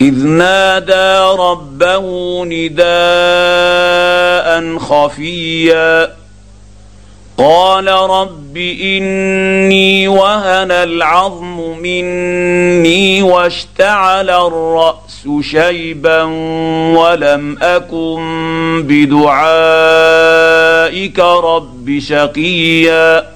إذ نادى ربه نداء خفيا. قال رب إني وهن العظم مني واشتعل الرأس شيبا ولم أكن بدعائك رب شقيا.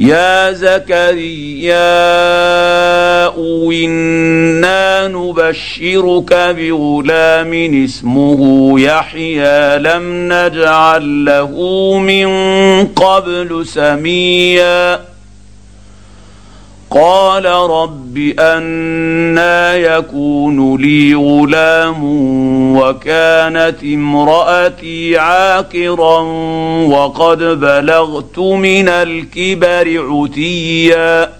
يا زكريا إنا نبشرك بغلام اسمه يحيى لم نجعل له من قبل سميا. قال رب أنا يكون لي غلام وكانت امرأتي عاقرا وقد بلغت من الكبر عتيا.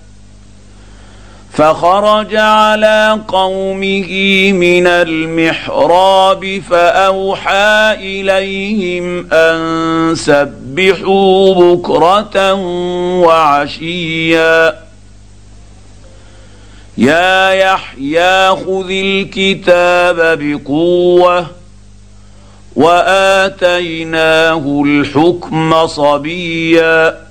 فخرج على قومه من المحراب فأوحى إليهم أن سبحوا بكرة وعشيا. يا يحيى خذ الكتاب بقوة وآتيناه الحكم صبيا.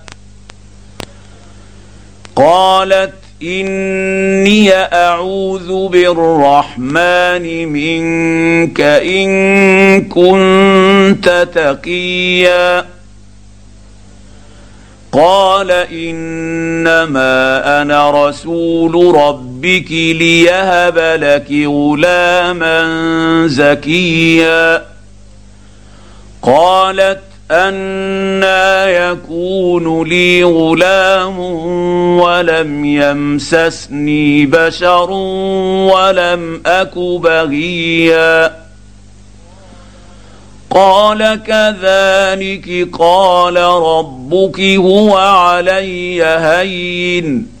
قالت إني أعوذ بالرحمن منك إن كنت تقيا. قال إنما أنا رسول ربك ليهب لك غلاما زكيا. قالت أنا يكون لي غلام ولم يمسسني بشر ولم أك بغيا قال كذلك قال ربك هو علي هين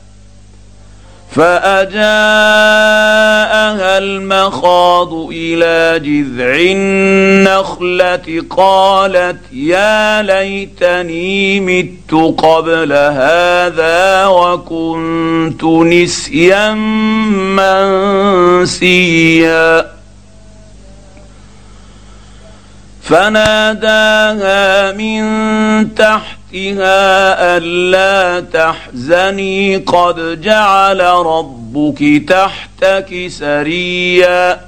فأجاءها المخاض إلى جذع النخلة قالت يا ليتني مت قبل هذا وكنت نسيا منسيا. فناداها من تحتها الا تحزني قد جعل ربك تحتك سريا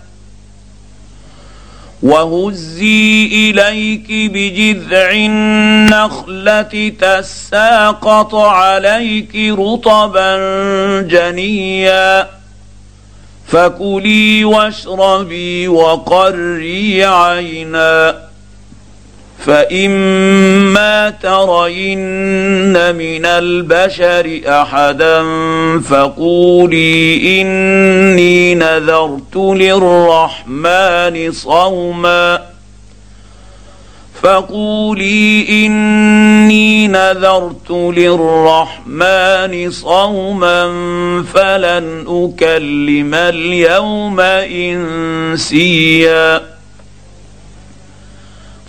وهزي اليك بجذع النخله تساقط عليك رطبا جنيا فكلي واشربي وقري عينا فاما ترين من البشر احدا فقولي اني نذرت للرحمن صوما فقولي اني نذرت للرحمن صوما فلن اكلم اليوم انسيا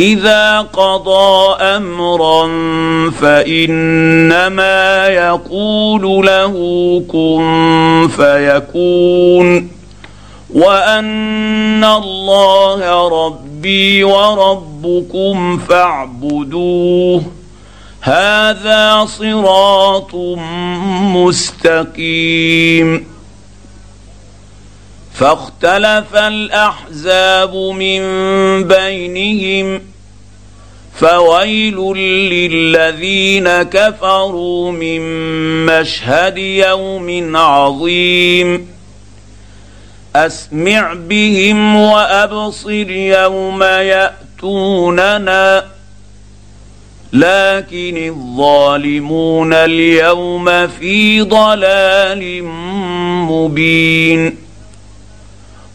إذا قضى أمرا فإنما يقول له كن فيكون وأن الله ربي وربكم فاعبدوه هذا صراط مستقيم فاختلف الأحزاب من بينهم فويل للذين كفروا من مشهد يوم عظيم. أسمع بهم وأبصر يوم يأتوننا. لكن الظالمون اليوم في ضلال مبين.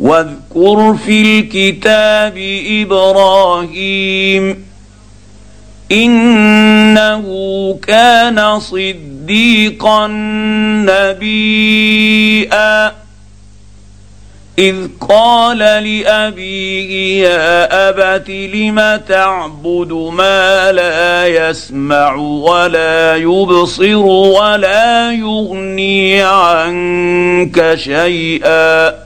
واذكر في الكتاب إبراهيم إنه كان صديقا نبيئا إذ قال لأبيه يا أبت لم تعبد ما لا يسمع ولا يبصر ولا يغني عنك شيئا؟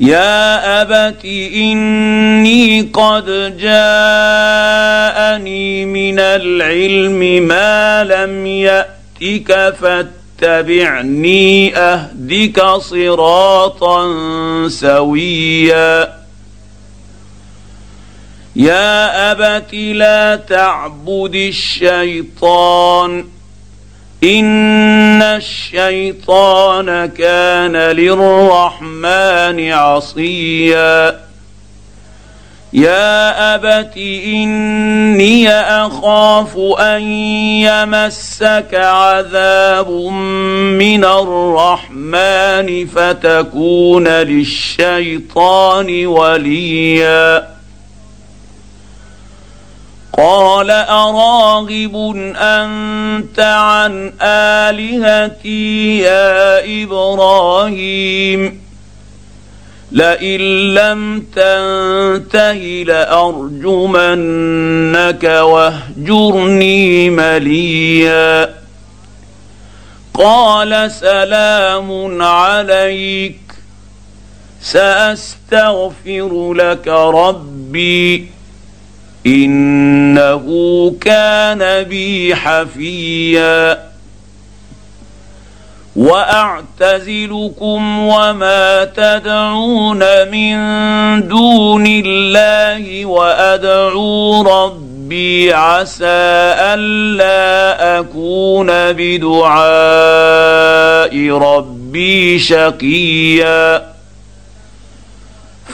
يا أبت إني قد جاءني من العلم ما لم يأتك فاتبعني اتبعني أهدك صراطا سويا. يا أبت لا تعبد الشيطان. ان الشيطان كان للرحمن عصيا. يا ابت اني اخاف ان يمسك عذاب من الرحمن فتكون للشيطان وليا. قال أراغب أنت عن آلهتي يا إبراهيم؟ لئن لم تنته لأرجمنك واهجرني مليا. قال سلام عليك سأستغفر لك ربي. إنه كان بي حفيا. وأعتزلكم وما تدعون من دون الله وأدعو ربي عسى ألا أكون بدعاء ربي شقيا.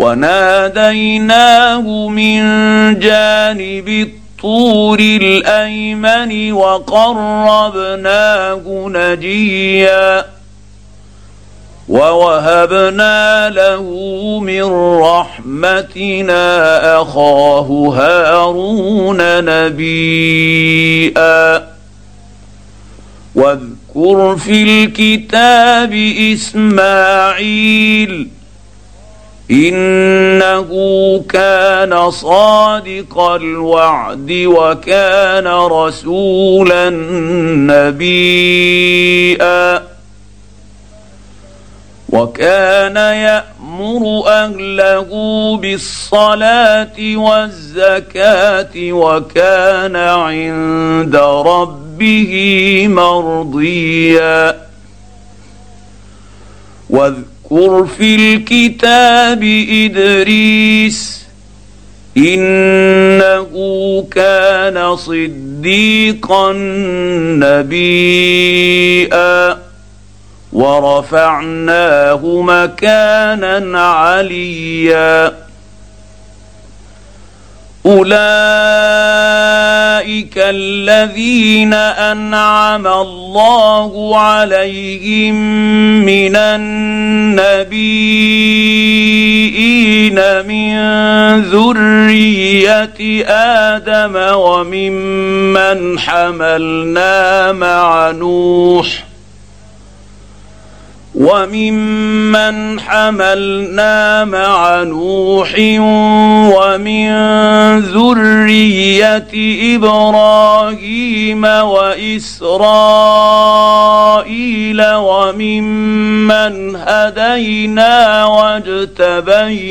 وناديناه من جانب الطور الأيمن وقربناه نجيا ووهبنا له من رحمتنا أخاه هارون نبيئا واذكر في الكتاب إسماعيل إنه كان صادق الوعد وكان رسولا نبيئا وكان يأمر أهله بالصلاة والزكاة وكان عند ربه مرضيا. واذكر في الكتاب إدريس إنه كان صديقا نبيئا ورفعناه مكانا عليا. أولئك الذين أنعم الله عليهم من النبيين من ذرية آدم وممن حملنا مع نوح وممن حملنا مع نوح ومن ذريه إبراهيم واسرائيل وممن هدينا واجتبينا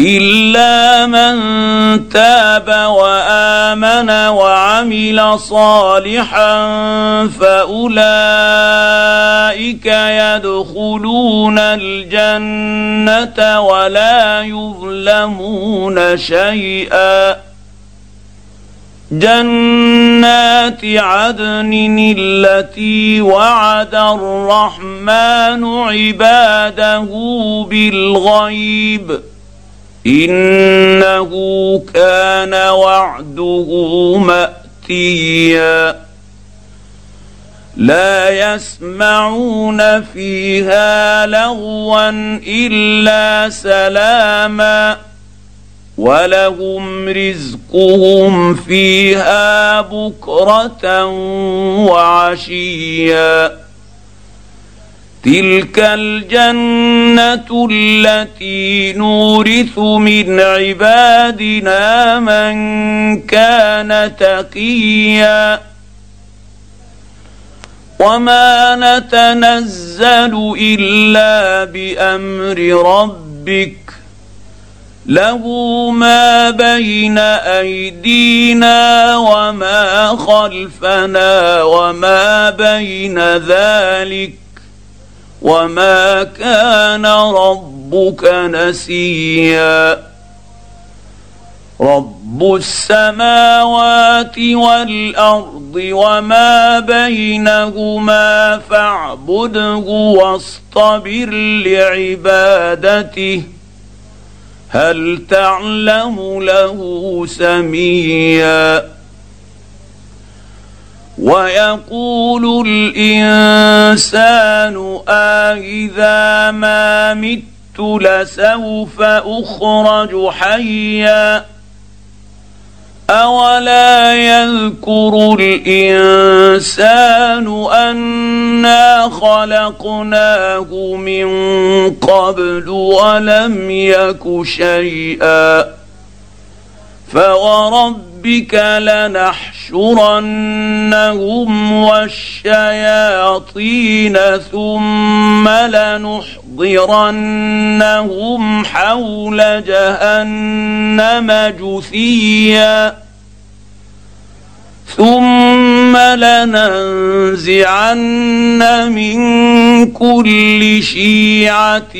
إلا من تاب وآمن وعمل صالحا فأولئك يدخلون الجنة ولا يظلمون شيئا. جنات عدن التي وعد الرحمن عباده بالغيب. إنه كان وعده مأتيا. لا يسمعون فيها لغوا إلا سلاما. ولهم رزقهم فيها بكرة وعشيا. تلك الجنة التي نورث من عبادنا من كان تقيا وما نتنزل إلا بأمر ربك له ما بين أيدينا وما خلفنا وما بين ذلك وما كان ربك نسيا. رب السماوات والارض وما بينهما فاعبده واصطبر لعبادته. هل تعلم له سميا؟ ويقول الإنسان أإذا ما مت لسوف أخرج حيا أولا يذكر الإنسان أنا خلقناه من قبل ولم يك شيئا فوربك لنحشرنهم والشياطين ثم لنحضرنهم حول جهنم جثيا ثم لننزعن من كل شيعه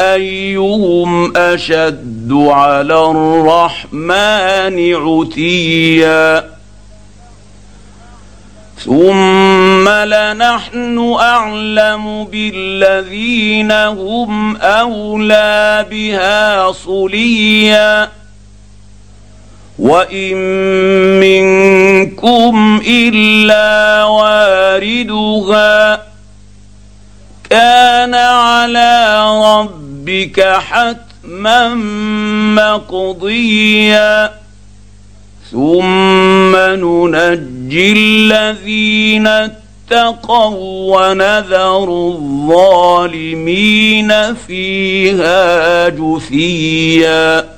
ايهم اشد على الرحمن عتيا ثم لنحن اعلم بالذين هم اولى بها صليا وان منكم الا واردها كان على ربك حتما مقضيا ثم ننجي الذين اتقوا ونذر الظالمين فيها جثيا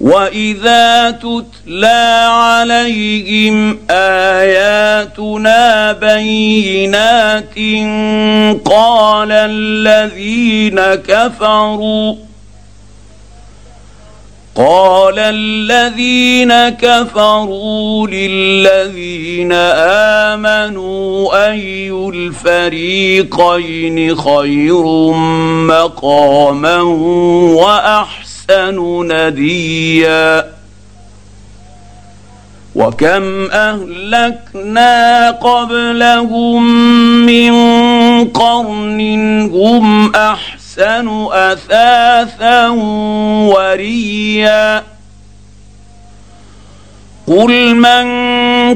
واذا تتلى عليهم اياتنا بينات قال الذين كفروا قال الذين كفروا للذين امنوا اي الفريقين خير مقاما واحسن احسن نديا وكم أهلكنا قبلهم من قرن هم أحسن أثاثا وريا. قل من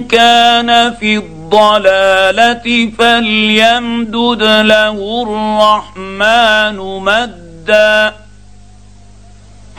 كان في الضلالة فليمدد له الرحمن مدا مدا.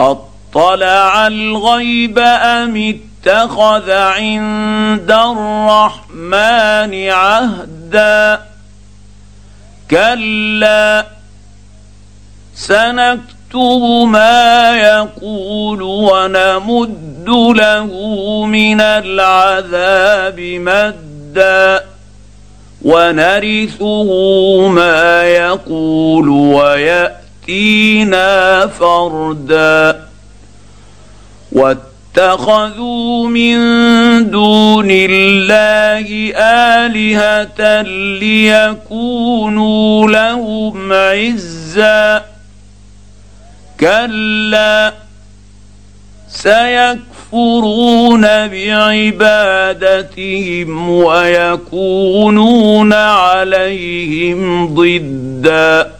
أطلع الغيب أم اتخذ عند الرحمن عهدا؟ كلا سنكتب ما يقول ونمد له من العذاب مدا ونرثه ما يقول ويأتي ياتينا فردا واتخذوا من دون الله الهه ليكونوا لهم عزا كلا سيكفرون بعبادتهم ويكونون عليهم ضدًا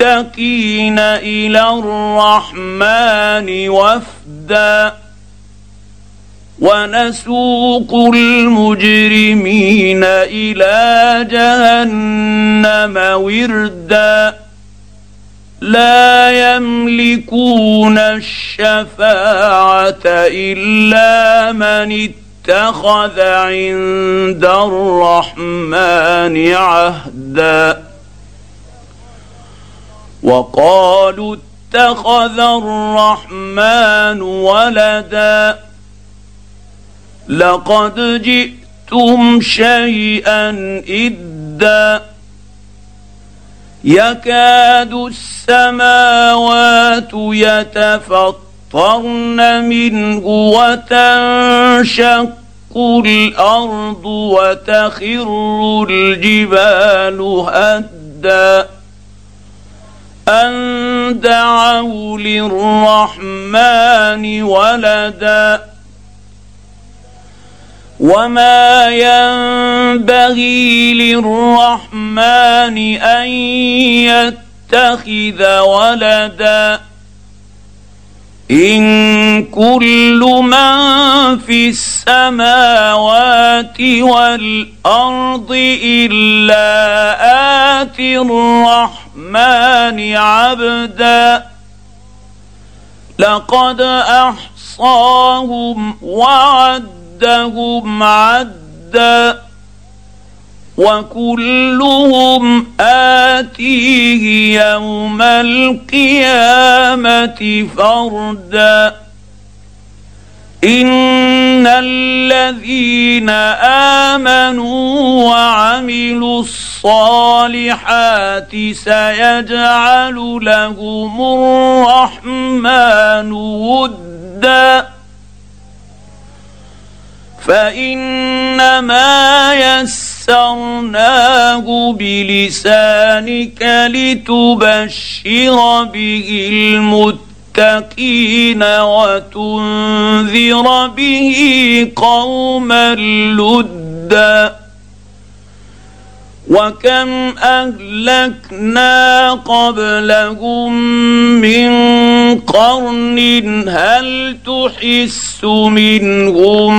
المتقين إلى الرحمن وفدا ونسوق المجرمين إلى جهنم وردا لا يملكون الشفاعة إلا من اتخذ عند الرحمن عهدا وقالوا اتخذ الرحمن ولدا لقد جئتم شيئا إدا يكاد السماوات يتفطرن منه وتنشق الأرض وتخر الجبال هدّا أن دعوا للرحمن ولدا وما ينبغي للرحمن أن يتخذ ولدا إن كل من في السماوات والأرض إلا آتي الرحمن عبدا. لقد أحصاهم وعدهم عدا. وكلهم آتيه يوم القيامة فردا. ان الذين امنوا وعملوا الصالحات سيجعل لهم الرحمن ودا فانما يسرناه بلسانك لتبشر به المتقين وتنذر به قوما لدا وكم أهلكنا قبلهم من قرن هل تحس منهم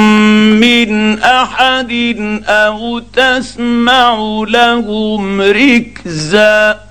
من أحد أو تسمع لهم ركزا